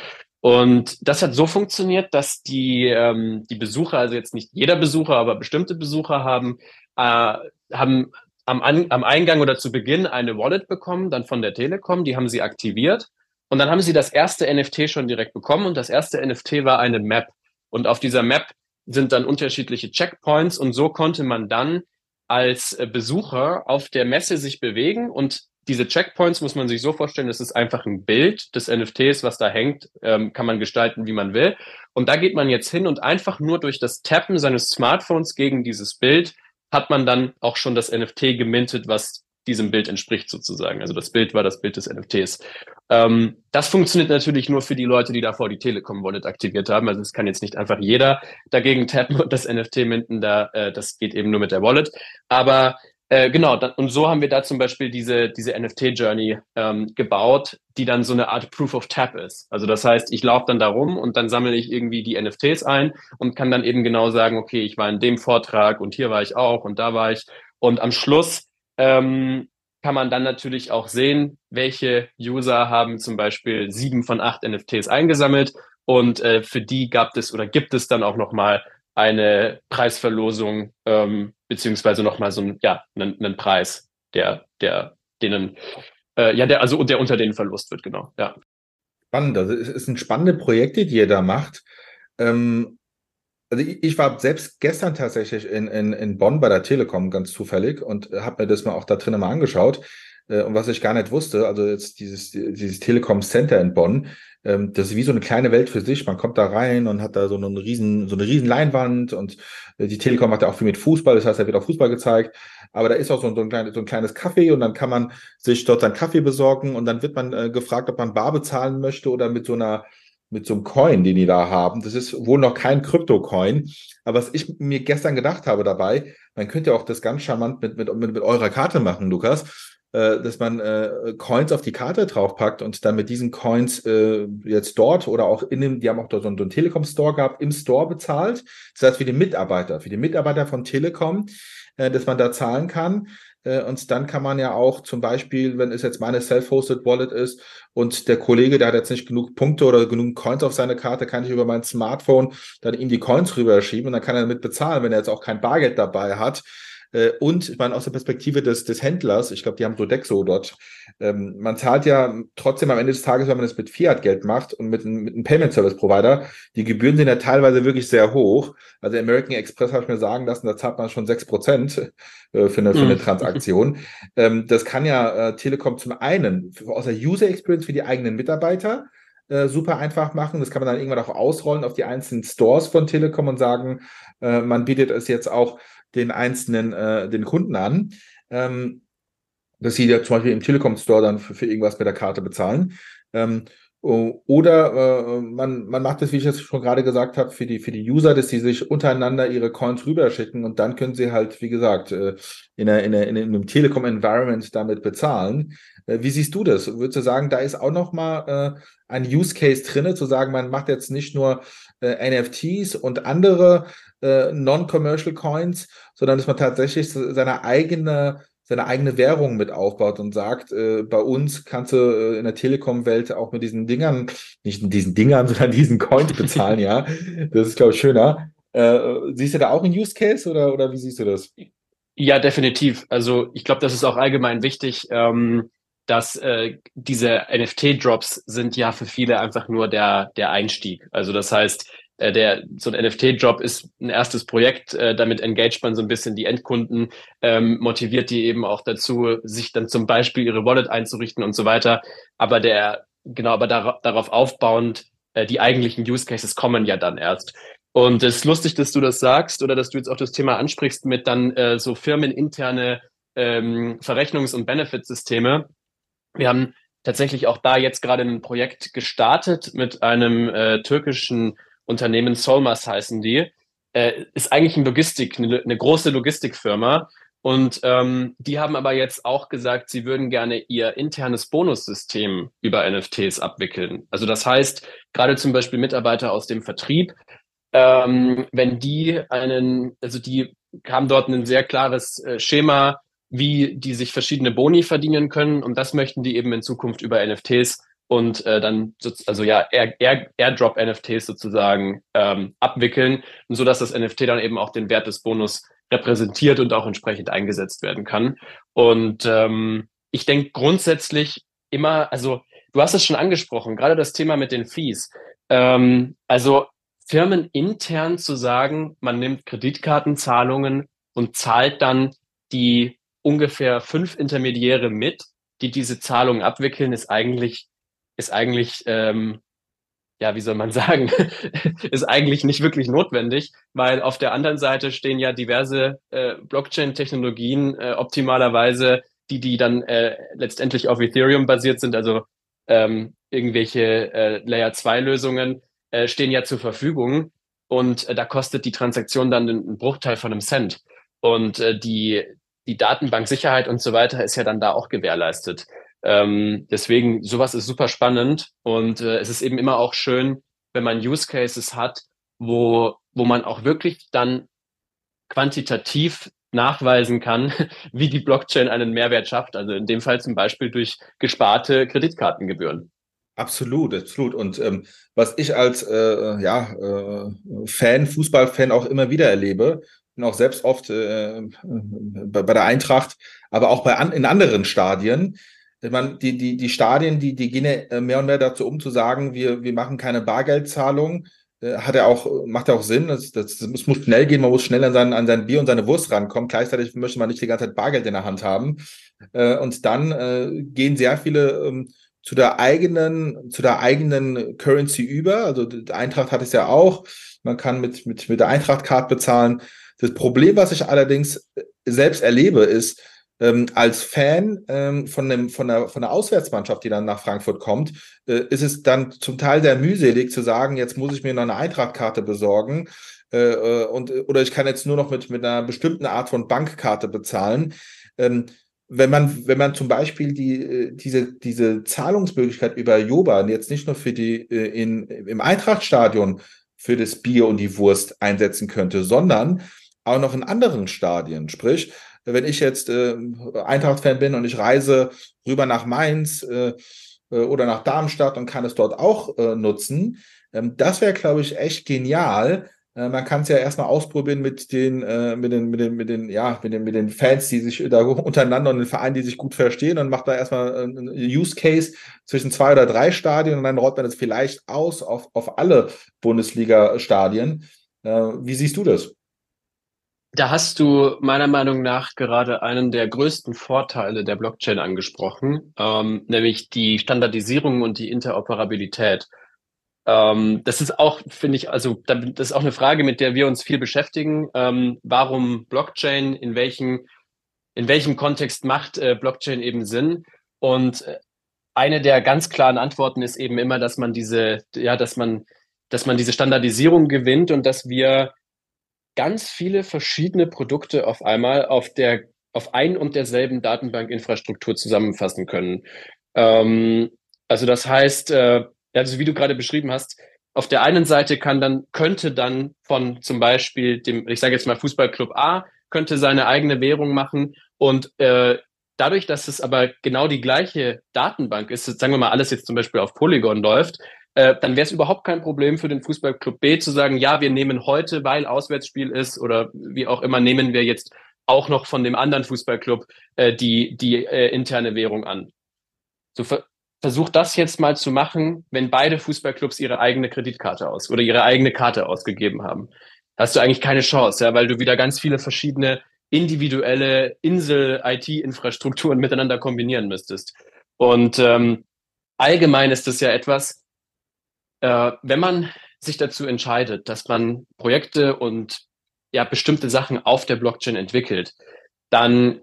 Und das hat so funktioniert, dass die, ähm, die Besucher, also jetzt nicht jeder Besucher, aber bestimmte Besucher haben, äh, haben am, An am Eingang oder zu Beginn eine Wallet bekommen, dann von der Telekom, die haben sie aktiviert. Und dann haben sie das erste NFT schon direkt bekommen und das erste NFT war eine Map. Und auf dieser Map sind dann unterschiedliche Checkpoints und so konnte man dann als Besucher auf der Messe sich bewegen und diese Checkpoints muss man sich so vorstellen, das ist einfach ein Bild des NFTs, was da hängt, ähm, kann man gestalten, wie man will. Und da geht man jetzt hin und einfach nur durch das Tappen seines Smartphones gegen dieses Bild hat man dann auch schon das NFT gemintet, was diesem Bild entspricht sozusagen. Also das Bild war das Bild des NFTs. Ähm, das funktioniert natürlich nur für die Leute, die davor die Telekom Wallet aktiviert haben. Also es kann jetzt nicht einfach jeder dagegen tappen und das NFT minten. Da, äh, das geht eben nur mit der Wallet. Aber äh, genau, da, und so haben wir da zum Beispiel diese, diese NFT-Journey ähm, gebaut, die dann so eine Art Proof of Tap ist. Also das heißt, ich laufe dann da rum und dann sammle ich irgendwie die NFTs ein und kann dann eben genau sagen, okay, ich war in dem Vortrag und hier war ich auch und da war ich. Und am Schluss ähm, kann man dann natürlich auch sehen, welche User haben zum Beispiel sieben von acht NFTs eingesammelt und äh, für die gab es oder gibt es dann auch nochmal eine Preisverlosung ähm, beziehungsweise nochmal so ein, ja, einen, einen Preis, der, der denen, äh, ja, der, also der unter denen Verlust wird, genau, ja. Spannend, also es sind spannende Projekte, die ihr da macht. Ähm, also ich, ich, war selbst gestern tatsächlich in, in, in Bonn bei der Telekom ganz zufällig und habe mir das mal auch da drinnen mal angeschaut. Äh, und was ich gar nicht wusste, also jetzt dieses, dieses Telekom Center in Bonn, ähm, das ist wie so eine kleine Welt für sich. Man kommt da rein und hat da so eine riesen, so eine riesen Leinwand und äh, die Telekom macht ja auch viel mit Fußball, das heißt, da wird auch Fußball gezeigt. Aber da ist auch so, so, ein, kleines, so ein kleines Café und dann kann man sich dort seinen Kaffee besorgen und dann wird man äh, gefragt, ob man bar bezahlen möchte oder mit so einer mit so einem Coin, den die da haben. Das ist wohl noch kein Krypto-Coin. Aber was ich mir gestern gedacht habe dabei, man könnte ja auch das ganz charmant mit, mit, mit, mit eurer Karte machen, Lukas dass man äh, Coins auf die Karte draufpackt und dann mit diesen Coins äh, jetzt dort oder auch in dem, die haben auch dort so einen, Telekom-Store gehabt, im Store bezahlt. Das heißt für die Mitarbeiter, für die Mitarbeiter von Telekom, äh, dass man da zahlen kann. Äh, und dann kann man ja auch zum Beispiel, wenn es jetzt meine Self-Hosted Wallet ist und der Kollege, der hat jetzt nicht genug Punkte oder genug Coins auf seine Karte, kann ich über mein Smartphone dann ihm die Coins rüberschieben und dann kann er damit bezahlen, wenn er jetzt auch kein Bargeld dabei hat Äh, und ich meine, aus der Perspektive des, des Händlers, ich glaube, die haben Sodexo dort, ähm, man zahlt ja trotzdem am Ende des Tages, wenn man das mit Fiat-Geld macht und mit, mit einem Payment-Service-Provider, die Gebühren sind ja teilweise wirklich sehr hoch. Also American Express habe ich mir sagen lassen, da zahlt man schon sechs Prozent äh, für eine, für eine mhm. Transaktion. ähm, das kann ja äh, Telekom zum einen aus der User Experience für die eigenen Mitarbeiter äh, super einfach machen. Das kann man dann irgendwann auch ausrollen auf die einzelnen Stores von Telekom und sagen, äh, man bietet es jetzt auch den einzelnen, äh, den Kunden an. Ähm, dass sie ja zum Beispiel im Telekom Store dann für, für irgendwas mit der Karte bezahlen. Ähm, oder äh, man, man macht das, wie ich es schon gerade gesagt habe, für die, für die User, dass sie sich untereinander ihre Coins rüberschicken und dann können sie halt, wie gesagt, äh, in, einer, in, einer, in einem Telekom-Environment damit bezahlen. Äh, wie siehst du das? Würdest du sagen, da ist auch nochmal äh, ein Use Case drinne, zu sagen, man macht jetzt nicht nur äh, NFTs und andere äh, Non-Commercial Coins, sondern dass man tatsächlich seine eigene seine eigene Währung mit aufbaut und sagt, äh, bei uns kannst du äh, in der Telekom-Welt auch mit diesen Dingern, nicht mit diesen Dingern, sondern diesen Coins bezahlen, ja. Das ist, glaube ich, schöner. Äh, siehst du da auch einen Use Case oder, oder wie siehst du das? Ja, definitiv. Also ich glaube, das ist auch allgemein wichtig, ähm, dass äh, diese NFT-Drops sind ja für viele einfach nur der, der Einstieg. Also das heißt, äh, der so ein NFT-Job ist ein erstes Projekt, äh, damit engaged man so ein bisschen die Endkunden, ähm, motiviert die eben auch dazu, sich dann zum Beispiel ihre Wallet einzurichten und so weiter. Aber der, genau, aber dar darauf aufbauend, äh, die eigentlichen Use Cases kommen ja dann erst. Und es ist lustig, dass du das sagst oder dass du jetzt auch das Thema ansprichst mit dann äh, so firmeninterne ähm, Verrechnungs- und Benefitsysteme. Wir haben tatsächlich auch da jetzt gerade ein Projekt gestartet mit einem äh, türkischen Unternehmen Solmas heißen die, äh, ist eigentlich ein Logistik, eine, eine große Logistikfirma. Und ähm, die haben aber jetzt auch gesagt, sie würden gerne ihr internes Bonussystem über NFTs abwickeln. Also das heißt, gerade zum Beispiel Mitarbeiter aus dem Vertrieb, ähm, wenn die einen, also die haben dort ein sehr klares äh, Schema, wie die sich verschiedene Boni verdienen können. Und das möchten die eben in Zukunft über NFTs und äh, dann, also ja, Air, Air, Airdrop-NFTs sozusagen ähm, abwickeln, so dass das NFT dann eben auch den Wert des Bonus repräsentiert und auch entsprechend eingesetzt werden kann. Und ähm, ich denke grundsätzlich immer, also du hast es schon angesprochen, gerade das Thema mit den Fees. Ähm, also Firmen intern zu sagen, man nimmt Kreditkartenzahlungen und zahlt dann die ungefähr fünf Intermediäre mit, die diese Zahlungen abwickeln, ist eigentlich ist eigentlich, ähm, ja, wie soll man sagen, ist eigentlich nicht wirklich notwendig, weil auf der anderen Seite stehen ja diverse äh, Blockchain-Technologien äh, optimalerweise, die, die dann äh, letztendlich auf Ethereum basiert sind, also ähm, irgendwelche äh, Layer-2-Lösungen äh, stehen ja zur Verfügung und äh, da kostet die Transaktion dann einen Bruchteil von einem Cent. Und äh, die, die Datenbanksicherheit und so weiter ist ja dann da auch gewährleistet. Ähm, deswegen, sowas ist super spannend und äh, es ist eben immer auch schön, wenn man Use Cases hat, wo, wo man auch wirklich dann quantitativ nachweisen kann, wie die Blockchain einen Mehrwert schafft. Also in dem Fall zum Beispiel durch gesparte Kreditkartengebühren. Absolut, absolut. Und ähm, was ich als äh, ja, äh, Fan, Fußballfan auch immer wieder erlebe, bin auch selbst oft äh, bei, bei der Eintracht, aber auch bei an, in anderen Stadien, ich meine, die, die, die Stadien, die, die gehen ja äh, mehr und mehr dazu um zu sagen, wir, wir machen keine Bargeldzahlung. Äh, hat er auch, macht ja auch Sinn. Das, das, das muss schnell gehen, man muss schnell an sein, an sein Bier und seine Wurst rankommen. Gleichzeitig möchte man nicht die ganze Zeit Bargeld in der Hand haben. Äh, und dann gehen sehr viele ähm, zu der eigenen, zu der eigenen Currency über. Also die Eintracht hat es ja auch. Man kann mit, mit, mit der Eintracht-Card bezahlen. Das Problem, was ich allerdings selbst erlebe, ist, ähm, als Fan ähm, von, dem, von, der, von der Auswärtsmannschaft, die dann nach Frankfurt kommt, äh, ist es dann zum Teil sehr mühselig zu sagen, jetzt muss ich mir noch eine Eintrachtkarte besorgen äh, äh, und, oder ich kann jetzt nur noch mit, mit einer bestimmten Art von Bankkarte bezahlen. Ähm, wenn man, wenn man zum Beispiel die, äh, diese, diese Zahlungsmöglichkeit über Joba jetzt nicht nur für die äh, in, im Eintrachtstadion für das Bier und die Wurst einsetzen könnte, sondern auch noch in anderen Stadien. Sprich, wenn ich jetzt äh, Eintracht-Fan bin und ich reise rüber nach Mainz äh, äh, oder nach Darmstadt und kann es dort auch äh, nutzen, ähm, das wäre, glaube ich, echt genial, Äh, man kann es ja erstmal ausprobieren mit den, äh, mit den, mit den, mit den, ja, mit den, mit den Fans, die sich da untereinander und den Vereinen, die sich gut verstehen und macht da erstmal einen Use Case zwischen zwei oder drei Stadien und dann rollt man es vielleicht aus auf, auf alle Bundesliga-Stadien. Äh, wie siehst du das? Da hast du meiner Meinung nach gerade einen der größten Vorteile der Blockchain angesprochen, ähm, nämlich die Standardisierung und die Interoperabilität. Ähm, das ist auch, finde ich, also das ist auch eine Frage, mit der wir uns viel beschäftigen. Ähm, warum Blockchain, in welchem, in welchem Kontext macht äh, Blockchain eben Sinn? Und äh, eine der ganz klaren Antworten ist eben immer, dass man diese, ja, dass man, dass man diese Standardisierung gewinnt und dass wir ganz viele verschiedene Produkte auf einmal auf der, auf ein und derselben Datenbankinfrastruktur zusammenfassen können. Ähm, also das heißt, äh, also wie du gerade beschrieben hast, auf der einen Seite kann dann, könnte dann von zum Beispiel dem, ich sage jetzt mal Fußballclub A, könnte seine eigene Währung machen und äh, dadurch, dass es aber genau die gleiche Datenbank ist, sagen wir mal, alles jetzt zum Beispiel auf Polygon läuft, äh, dann wäre es überhaupt kein Problem für den Fußballclub B zu sagen, ja, wir nehmen heute, weil Auswärtsspiel ist oder wie auch immer, nehmen wir jetzt auch noch von dem anderen Fußballclub äh, die, die äh, interne Währung an. So versuch das jetzt mal zu machen, wenn beide Fußballclubs ihre eigene Kreditkarte aus oder ihre eigene Karte ausgegeben haben. hast du eigentlich keine Chance, ja, weil du wieder ganz viele verschiedene individuelle Insel-IT-Infrastrukturen miteinander kombinieren müsstest. Und ähm, allgemein ist das ja etwas, äh, wenn man sich dazu entscheidet, dass man Projekte und ja bestimmte Sachen auf der Blockchain entwickelt, dann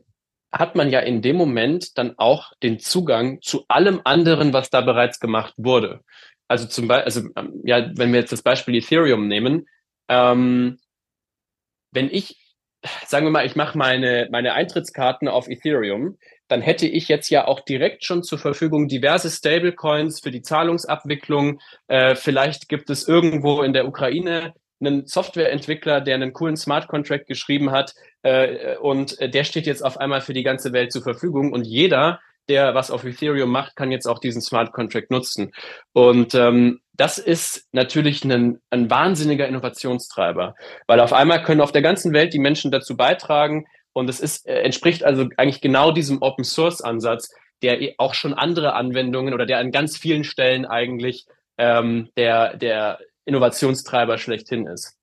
hat man ja in dem Moment dann auch den Zugang zu allem anderen, was da bereits gemacht wurde. Also zum Beispiel, also ähm, ja, wenn wir jetzt das Beispiel Ethereum nehmen, ähm, wenn ich, sagen wir mal, ich mache meine, meine Eintrittskarten auf Ethereum, dann hätte ich jetzt ja auch direkt schon zur Verfügung diverse Stablecoins für die Zahlungsabwicklung. Äh, vielleicht gibt es irgendwo in der Ukraine einen Softwareentwickler, der einen coolen Smart Contract geschrieben hat äh, und der steht jetzt auf einmal für die ganze Welt zur Verfügung und jeder, der was auf Ethereum macht, kann jetzt auch diesen Smart Contract nutzen. Und ähm, das ist natürlich ein, ein wahnsinniger Innovationstreiber, weil auf einmal können auf der ganzen Welt die Menschen dazu beitragen und es ist, äh, entspricht also eigentlich genau diesem Open Source Ansatz, der auch schon andere Anwendungen oder der an ganz vielen Stellen eigentlich ähm, der, der Innovationstreiber schlechthin ist.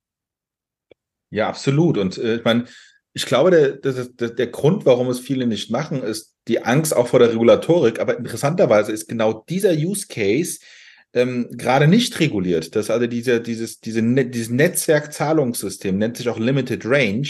Ja, absolut. Und äh, ich meine, ich glaube, der, der, der Grund, warum es viele nicht machen, ist die Angst auch vor der Regulatorik. Aber interessanterweise ist genau dieser Use Case ähm, gerade nicht reguliert. Das also diese, dieses, diese, dieses Netzwerkzahlungssystem nennt sich auch Limited Range.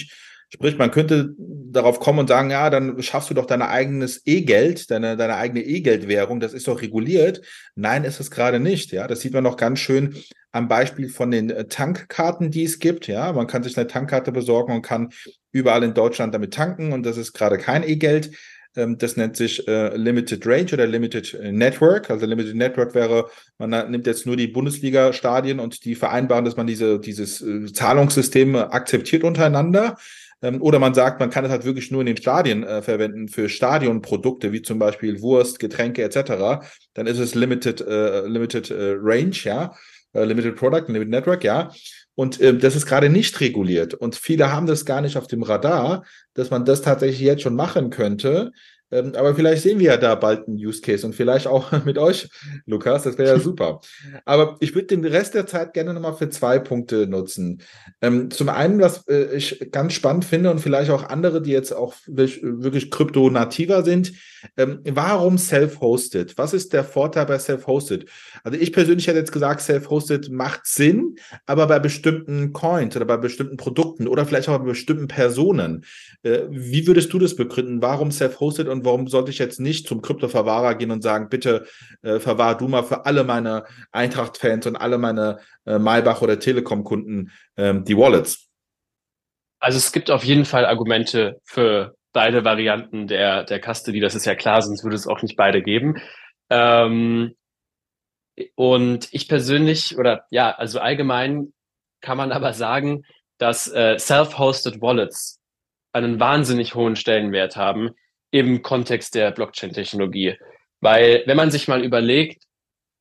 Sprich, man könnte darauf kommen und sagen, ja, dann schaffst du doch dein eigenes E-Geld, deine, deine eigene E-Geldwährung, das ist doch reguliert. Nein, ist es gerade nicht. Ja, das sieht man noch ganz schön am Beispiel von den äh, Tankkarten, die es gibt. Ja, man kann sich eine Tankkarte besorgen und kann überall in Deutschland damit tanken und das ist gerade kein E-Geld. Ähm, das nennt sich äh, Limited Range oder Limited Network. Also Limited Network wäre, man nimmt jetzt nur die Bundesliga-Stadien und die vereinbaren, dass man diese, dieses äh, Zahlungssystem akzeptiert untereinander. Ähm, oder man sagt, man kann es halt wirklich nur in den Stadien äh, verwenden für Stadionprodukte, wie zum Beispiel Wurst, Getränke etc. Dann ist es Limited, äh, Limited äh, Range, ja. Äh, Limited Product, Limited Network, ja. Und äh, das ist gerade nicht reguliert. Und viele haben das gar nicht auf dem Radar, dass man das tatsächlich jetzt schon machen könnte. Ähm, aber vielleicht sehen wir ja da bald einen Use Case und vielleicht auch mit euch, Lukas. Das wäre ja super. Aber ich würde den Rest der Zeit gerne nochmal für zwei Punkte nutzen. Ähm, zum einen, was äh, ich ganz spannend finde und vielleicht auch andere, die jetzt auch wirklich, wirklich kryptonativer sind. Ähm, warum self-hosted? Was ist der Vorteil bei self-hosted? Also ich persönlich hätte jetzt gesagt, self-hosted macht Sinn, aber bei bestimmten Coins oder bei bestimmten Produkten oder vielleicht auch bei bestimmten Personen. Äh, wie würdest du das begründen? Warum self-hosted und warum sollte ich jetzt nicht zum Kryptoverwahrer gehen und sagen, bitte äh, verwahr du mal für alle meine Eintracht-Fans und alle meine äh, Maybach oder Telekom-Kunden ähm, die Wallets? Also es gibt auf jeden Fall Argumente für beide Varianten der, der Custody, das ist ja klar, sonst würde es auch nicht beide geben. Ähm, und ich persönlich, oder ja, also allgemein kann man aber sagen, dass äh, self-hosted Wallets einen wahnsinnig hohen Stellenwert haben im Kontext der Blockchain-Technologie. Weil wenn man sich mal überlegt,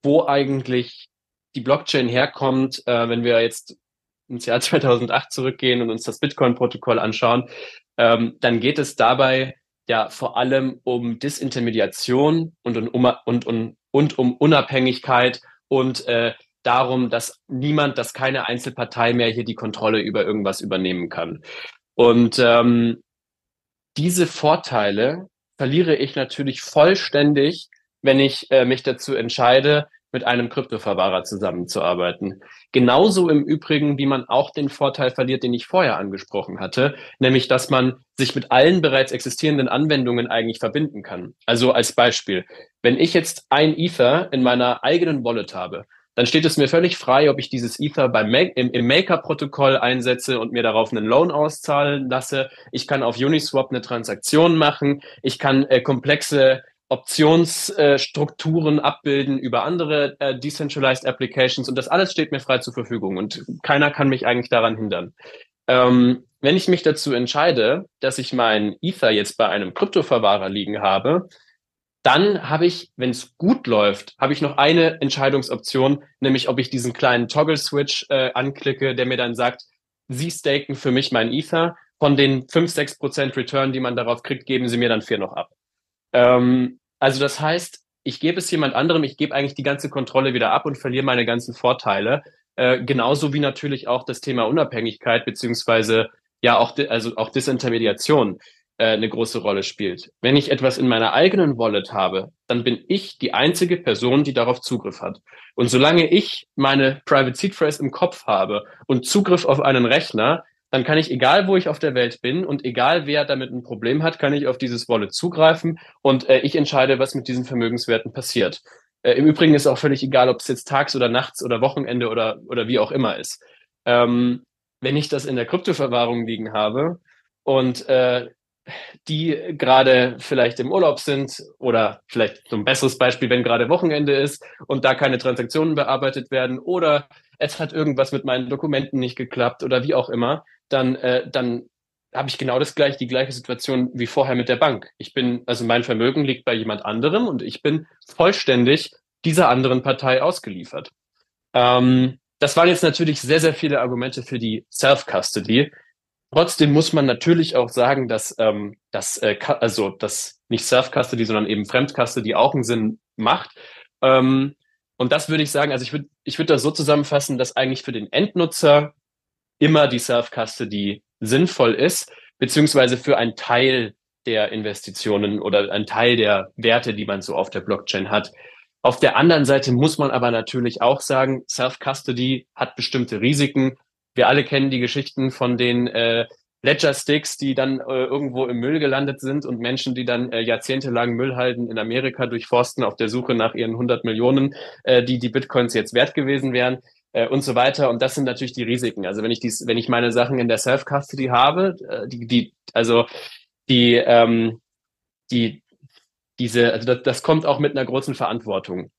wo eigentlich die Blockchain herkommt, äh, wenn wir jetzt ins Jahr 2008 zurückgehen und uns das Bitcoin-Protokoll anschauen, ähm, dann geht es dabei ja vor allem um Disintermediation und um, und, und, und um Unabhängigkeit und äh, darum, dass niemand, dass keine Einzelpartei mehr hier die Kontrolle über irgendwas übernehmen kann. Und ähm, diese Vorteile verliere ich natürlich vollständig, wenn ich äh, mich dazu entscheide, mit einem Kryptoverwahrer zusammenzuarbeiten. Genauso im Übrigen, wie man auch den Vorteil verliert, den ich vorher angesprochen hatte, nämlich dass man sich mit allen bereits existierenden Anwendungen eigentlich verbinden kann. Also als Beispiel, wenn ich jetzt ein Ether in meiner eigenen Wallet habe, dann steht es mir völlig frei, ob ich dieses Ether beim Make, im, im Maker-Protokoll einsetze und mir darauf einen Loan auszahlen lasse. Ich kann auf Uniswap eine Transaktion machen. Ich kann äh, komplexe Optionsstrukturen äh, abbilden über andere äh, Decentralized Applications und das alles steht mir frei zur Verfügung und keiner kann mich eigentlich daran hindern. Ähm, wenn ich mich dazu entscheide, dass ich mein Ether jetzt bei einem Kryptoverwahrer liegen habe, dann habe ich, wenn es gut läuft, habe ich noch eine Entscheidungsoption, nämlich ob ich diesen kleinen Toggle-Switch äh, anklicke, der mir dann sagt, Sie staken für mich mein Ether. Von den 5, 6 Prozent Return, die man darauf kriegt, geben Sie mir dann vier noch ab. Ähm, also das heißt, ich gebe es jemand anderem, ich gebe eigentlich die ganze Kontrolle wieder ab und verliere meine ganzen Vorteile. Äh, genauso wie natürlich auch das Thema Unabhängigkeit beziehungsweise ja auch also auch Disintermediation äh, eine große Rolle spielt. Wenn ich etwas in meiner eigenen Wallet habe, dann bin ich die einzige Person, die darauf Zugriff hat. Und solange ich meine Private Seed Phrase im Kopf habe und Zugriff auf einen Rechner, dann kann ich, egal wo ich auf der Welt bin und egal wer damit ein Problem hat, kann ich auf dieses Wallet zugreifen und äh, ich entscheide, was mit diesen Vermögenswerten passiert. Äh, Im Übrigen ist auch völlig egal, ob es jetzt tags oder nachts oder Wochenende oder, oder wie auch immer ist. Ähm, wenn ich das in der Kryptoverwahrung liegen habe und äh, die gerade vielleicht im Urlaub sind oder vielleicht so ein besseres Beispiel, wenn gerade Wochenende ist und da keine Transaktionen bearbeitet werden oder es hat irgendwas mit meinen Dokumenten nicht geklappt oder wie auch immer, dann, äh, dann habe ich genau das gleiche, die gleiche Situation wie vorher mit der Bank. Ich bin, also mein Vermögen liegt bei jemand anderem und ich bin vollständig dieser anderen Partei ausgeliefert. Ähm, das waren jetzt natürlich sehr, sehr viele Argumente für die Self-Custody. Trotzdem muss man natürlich auch sagen, dass ähm, das, äh, also das nicht Self-Custody, sondern eben Fremd-Custody auch einen Sinn macht. Ähm, und das würde ich sagen, also ich würde ich würde das so zusammenfassen, dass eigentlich für den Endnutzer immer die Self-Custody sinnvoll ist, beziehungsweise für einen Teil der Investitionen oder einen Teil der Werte, die man so auf der Blockchain hat. Auf der anderen Seite muss man aber natürlich auch sagen, Self-Custody hat bestimmte Risiken. Wir alle kennen die Geschichten von den äh, Ledger-Sticks, die dann äh, irgendwo im Müll gelandet sind und Menschen, die dann äh, jahrzehntelang Müllhalden in Amerika durchforsten auf der Suche nach ihren 100 Millionen, äh, die die Bitcoins jetzt wert gewesen wären äh, und so weiter. Und das sind natürlich die Risiken. Also wenn ich dies, wenn ich meine Sachen in der Self-Custody habe, äh, die, die, also die, ähm, die, diese, also das, das kommt auch mit einer großen Verantwortung.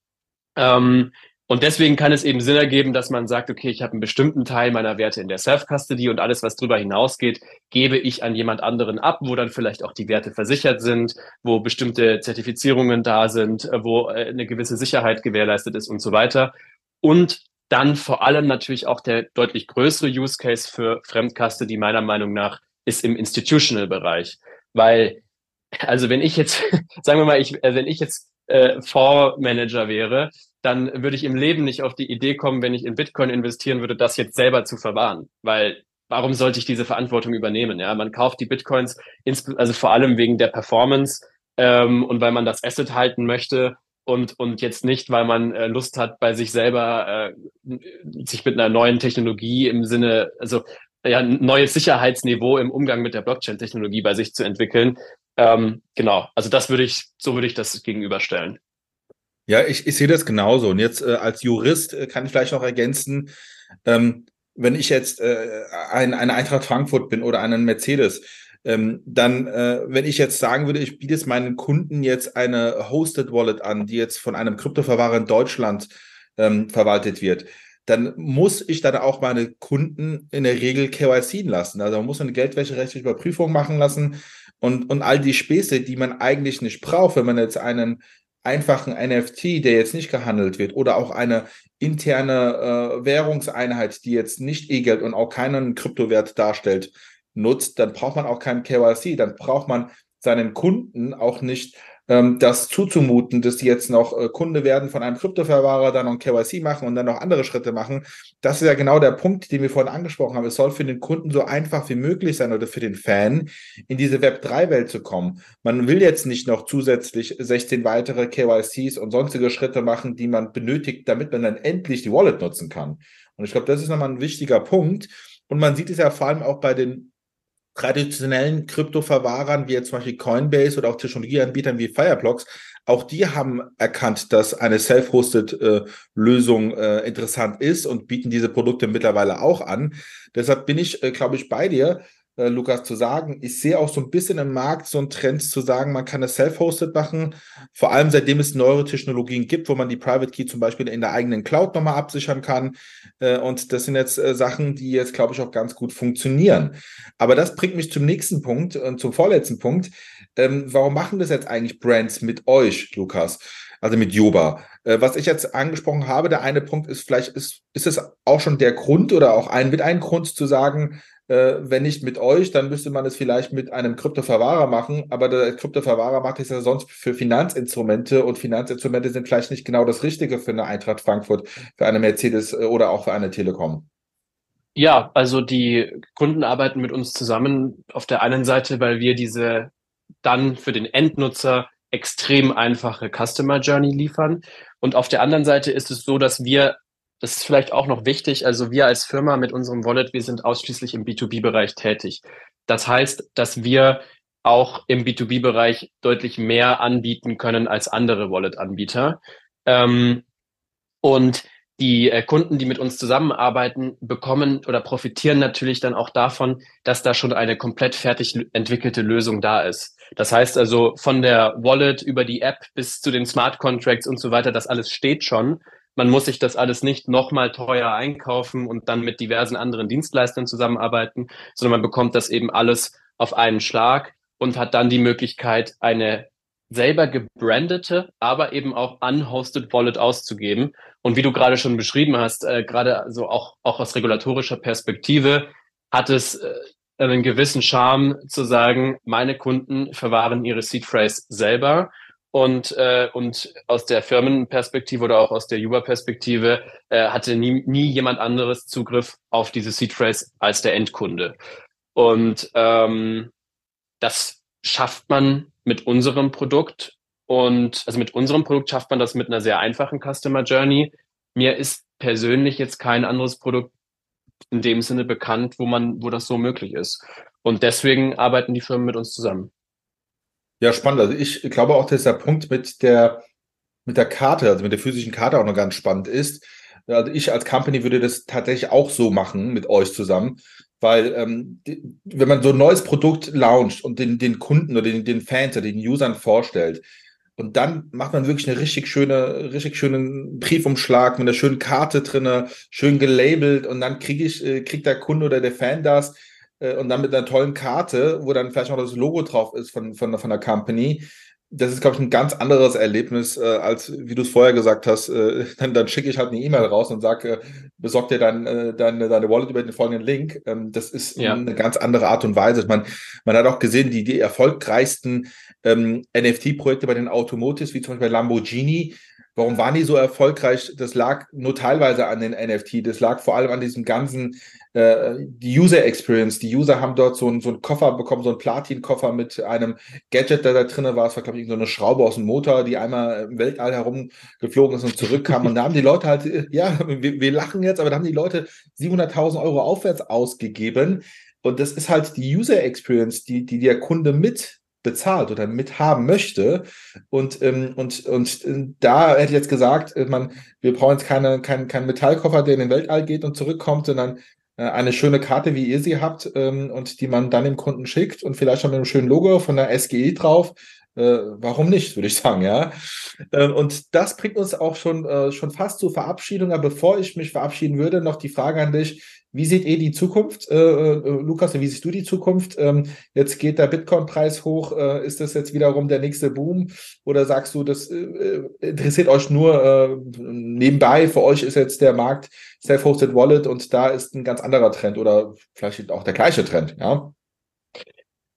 Ähm, und deswegen kann es eben Sinn ergeben, dass man sagt, okay, ich habe einen bestimmten Teil meiner Werte in der Self-Custody und alles, was darüber hinausgeht, gebe ich an jemand anderen ab, wo dann vielleicht auch die Werte versichert sind, wo bestimmte Zertifizierungen da sind, wo äh, eine gewisse Sicherheit gewährleistet ist und so weiter. Und dann vor allem natürlich auch der deutlich größere Use Case für Fremdkaste, die meiner Meinung nach ist im Institutional-Bereich. Weil, also wenn ich jetzt, sagen wir mal, ich, äh, wenn ich jetzt äh, Fondsmanager wäre, dann würde ich im Leben nicht auf die Idee kommen, wenn ich in Bitcoin investieren würde, das jetzt selber zu verwahren. Weil warum sollte ich diese Verantwortung übernehmen? Ja, man kauft die Bitcoins, also vor allem wegen der Performance ähm, und weil man das Asset halten möchte und, und jetzt nicht, weil man äh, Lust hat, bei sich selber äh, sich mit einer neuen Technologie im Sinne, also ja, ein neues Sicherheitsniveau im Umgang mit der Blockchain-Technologie bei sich zu entwickeln. Ähm, genau, also das würde ich, so würde ich das gegenüberstellen. Ja, ich, ich sehe das genauso. Und jetzt äh, als Jurist äh, kann ich vielleicht noch ergänzen, ähm, wenn ich jetzt äh, ein, eine Eintracht Frankfurt bin oder einen Mercedes, ähm, dann, äh, wenn ich jetzt sagen würde, ich biete es meinen Kunden jetzt eine Hosted Wallet an, die jetzt von einem Kryptoverwahrer in Deutschland ähm, verwaltet wird, dann muss ich dann auch meine Kunden in der Regel KYC lassen. Also man muss eine geldwäscherechtliche Überprüfung machen lassen und, und all die Späße, die man eigentlich nicht braucht, wenn man jetzt einen einfachen NFT, der jetzt nicht gehandelt wird, oder auch eine interne äh, Währungseinheit, die jetzt nicht E-Geld und auch keinen Kryptowert darstellt, nutzt, dann braucht man auch kein KYC, dann braucht man seinen Kunden auch nicht ähm, das zuzumuten, dass die jetzt noch äh, Kunde werden von einem Kryptoverwahrer, dann noch ein KYC machen und dann noch andere Schritte machen. Das ist ja genau der Punkt, den wir vorhin angesprochen haben. Es soll für den Kunden so einfach wie möglich sein oder für den Fan, in diese Web3-Welt zu kommen. Man will jetzt nicht noch zusätzlich 16 weitere KYCs und sonstige Schritte machen, die man benötigt, damit man dann endlich die Wallet nutzen kann. Und ich glaube, das ist nochmal ein wichtiger Punkt. Und man sieht es ja vor allem auch bei den traditionellen Kryptoverwahrern, wie jetzt zum Beispiel Coinbase oder auch Technologieanbietern wie Fireblocks, auch die haben erkannt, dass eine self-hosted äh, äh, interessant ist und bieten diese Produkte mittlerweile auch an. Deshalb bin ich, äh, glaube ich, bei dir, äh, Lukas, zu sagen, ich sehe auch so ein bisschen im Markt so einen Trend zu sagen, man kann es self-hosted machen, vor allem seitdem es neuere Technologien gibt, wo man die Private Key zum Beispiel in der eigenen Cloud nochmal absichern kann. Äh, und das sind jetzt äh, Sachen, die jetzt, glaube ich, auch ganz gut funktionieren. Aber das bringt mich zum nächsten Punkt und zum vorletzten Punkt. Ähm, warum machen das jetzt eigentlich Brands mit euch, Lukas? also mit Joba. Äh, was ich jetzt angesprochen habe, der eine Punkt ist, vielleicht ist, ist es auch schon der Grund oder auch ein mit ein Grund zu sagen, äh, wenn nicht mit euch, dann müsste man es vielleicht mit einem Kryptoverwahrer machen. Aber der Kryptoverwahrer macht es ja sonst für Finanzinstrumente und Finanzinstrumente sind vielleicht nicht genau das Richtige für eine Eintracht Frankfurt, für eine Mercedes äh, oder auch für eine Telekom. Ja, also die Kunden arbeiten mit uns zusammen auf der einen Seite, weil wir diese dann für den Endnutzer extrem einfache Customer Journey liefern. Und auf der anderen Seite ist es so, dass wir das ist vielleicht auch noch wichtig. Also wir als Firma mit unserem Wallet, wir sind ausschließlich im B2B-Bereich tätig. Das heißt, dass wir auch im B2B-Bereich deutlich mehr anbieten können als andere Wallet-Anbieter. Ähm, und die äh, Kunden, die mit uns zusammenarbeiten, bekommen oder profitieren natürlich dann auch davon, dass da schon eine komplett fertig entwickelte Lösung da ist. Das heißt also von der Wallet über die App bis zu den Smart Contracts und so weiter, das alles steht schon man muss sich das alles nicht nochmal teuer einkaufen und dann mit diversen anderen Dienstleistern zusammenarbeiten, sondern man bekommt das eben alles auf einen Schlag und hat dann die Möglichkeit, eine selber gebrandete, aber eben auch unhosted Wallet auszugeben. Und wie du gerade schon beschrieben hast, äh, gerade so auch, auch aus regulatorischer Perspektive, hat es äh, einen gewissen Charme zu sagen, meine Kunden verwahren ihre Seed Phrase selber und, äh, und aus der Firmenperspektive oder auch aus der Uber-Perspektive äh, hatte nie, nie jemand anderes Zugriff auf diese Seed Phrase als der Endkunde. Und ähm, das schafft man mit unserem Produkt. Und also mit unserem Produkt schafft man das mit einer sehr einfachen Customer Journey. Mir ist persönlich jetzt kein anderes Produkt in dem Sinne bekannt, wo man, wo das so möglich ist. Und deswegen arbeiten die Firmen mit uns zusammen. Ja, spannend. Also ich glaube auch, dass der Punkt mit der, mit der Karte, also mit der physischen Karte auch noch ganz spannend ist. Also ich als Company würde das tatsächlich auch so machen mit euch zusammen, weil ähm, die, wenn man so ein neues Produkt launcht und den, den Kunden oder den, den Fans oder den Usern vorstellt, und dann macht man wirklich eine richtig schöne, richtig schönen Briefumschlag mit einer schönen Karte drinne, schön gelabelt und dann kriege ich, äh, kriegt der Kunde oder der Fan das und dann mit einer tollen Karte, wo dann vielleicht noch das Logo drauf ist von, von, von der Company. Das ist, glaube ich, ein ganz anderes Erlebnis, äh, als wie du es vorher gesagt hast. Äh, dann dann schicke ich halt eine E-Mail raus und sage, äh, besorg dir dein, äh, deine, deine Wallet über den folgenden Link. Ähm, das ist ja. eine ganz andere Art und Weise. Man, man hat auch gesehen, die, die erfolgreichsten ähm, NFT-Projekte bei den Automotives, wie zum Beispiel bei Lamborghini, Warum waren die so erfolgreich? Das lag nur teilweise an den NFT. Das lag vor allem an diesem ganzen äh, User Experience. Die User haben dort so, ein, so einen Koffer bekommen, so einen Platin-Koffer mit einem Gadget, der da drin war. Es war, glaube ich, so eine Schraube aus dem Motor, die einmal im Weltall herumgeflogen ist und zurückkam. und da haben die Leute halt, ja, wir, wir lachen jetzt, aber da haben die Leute 700.000 Euro aufwärts ausgegeben. Und das ist halt die User Experience, die, die der Kunde mit bezahlt oder mithaben möchte. Und, ähm, und, und äh, da hätte ich jetzt gesagt, äh, man, wir brauchen jetzt keine, keinen kein Metallkoffer, der in den Weltall geht und zurückkommt, sondern äh, eine schöne Karte, wie ihr sie habt ähm, und die man dann dem Kunden schickt und vielleicht schon mit einem schönen Logo von der SGE drauf. äh, warum nicht, würde ich sagen, ja. Ähm, und das bringt uns auch schon, äh, schon fast zur Verabschiedung. Aber bevor ich mich verabschieden würde, noch die Frage an dich. Wie seht ihr die Zukunft, äh, äh, Lukas, wie siehst du die Zukunft? Ähm, jetzt geht der Bitcoin-Preis hoch. Äh, ist das jetzt wiederum der nächste Boom? Oder sagst du, das äh, interessiert euch nur äh, nebenbei? Für euch ist jetzt der Markt Self-Hosted Wallet und da ist ein ganz anderer Trend oder vielleicht auch der gleiche Trend, ja?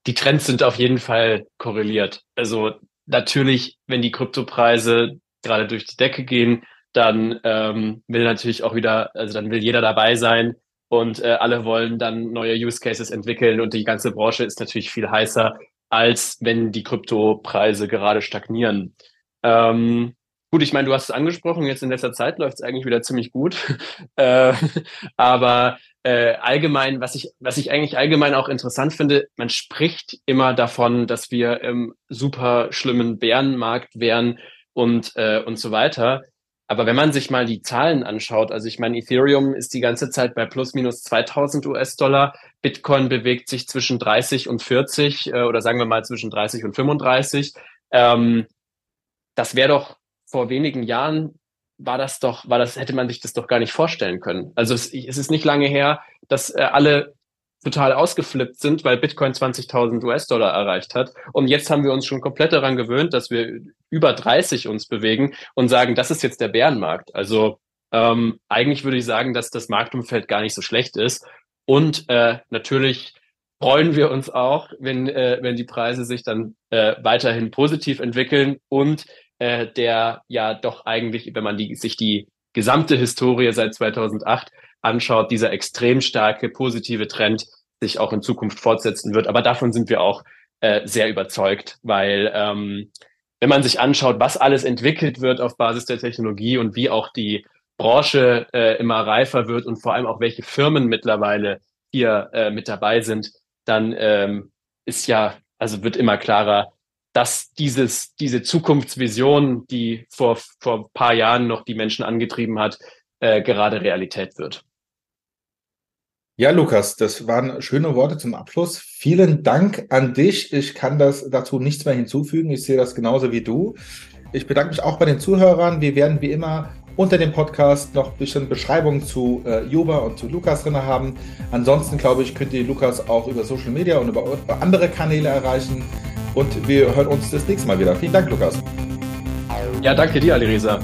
Die Trends sind auf jeden Fall korreliert. Also natürlich, wenn die Kryptopreise gerade durch die Decke gehen, dann ähm, will natürlich auch wieder, also dann will jeder dabei sein, und äh, alle wollen dann neue Use Cases entwickeln und die ganze Branche ist natürlich viel heißer, als wenn die Kryptopreise gerade stagnieren. Ähm, gut, ich meine, du hast es angesprochen, jetzt in letzter Zeit läuft es eigentlich wieder ziemlich gut. äh, aber äh, allgemein, was ich, was ich eigentlich allgemein auch interessant finde, man spricht immer davon, dass wir im super schlimmen Bärenmarkt wären und, äh, und so weiter. Aber wenn man sich mal die Zahlen anschaut, also ich meine, Ethereum ist die ganze Zeit bei plus minus 2000 US-Dollar, Bitcoin bewegt sich zwischen 30 und 40 äh, oder sagen wir mal zwischen 30 und 35. Ähm, das wäre doch vor wenigen Jahren war das doch, war das, hätte man sich das doch gar nicht vorstellen können. Also es, es ist nicht lange her, dass äh, alle total ausgeflippt sind, weil Bitcoin 20.000 US-Dollar erreicht hat. Und jetzt haben wir uns schon komplett daran gewöhnt, dass wir über 30 uns bewegen und sagen, das ist jetzt der Bärenmarkt. Also ähm, eigentlich würde ich sagen, dass das Marktumfeld gar nicht so schlecht ist. Und äh, natürlich freuen wir uns auch, wenn, äh, wenn die Preise sich dann äh, weiterhin positiv entwickeln und äh, der ja doch eigentlich, wenn man die, sich die gesamte Historie seit 2008 anschaut, dieser extrem starke positive Trend sich auch in Zukunft fortsetzen wird. Aber davon sind wir auch äh, sehr überzeugt, weil ähm, wenn man sich anschaut, was alles entwickelt wird auf Basis der Technologie und wie auch die Branche äh, immer reifer wird und vor allem auch welche Firmen mittlerweile hier äh, mit dabei sind, dann ähm, ist ja, also wird immer klarer, dass dieses, diese Zukunftsvision, die vor, vor ein paar Jahren noch die Menschen angetrieben hat, äh, gerade Realität wird. Ja, Lukas, das waren schöne Worte zum Abschluss. Vielen Dank an dich. Ich kann das dazu nichts mehr hinzufügen. Ich sehe das genauso wie du. Ich bedanke mich auch bei den Zuhörern. Wir werden wie immer unter dem Podcast noch ein bisschen Beschreibungen zu äh, Juba und zu Lukas drin haben. Ansonsten, glaube ich, könnt ihr Lukas auch über Social Media und über, über andere Kanäle erreichen. Und wir hören uns das nächste Mal wieder. Vielen Dank, Lukas. Ja, danke dir, Alireza.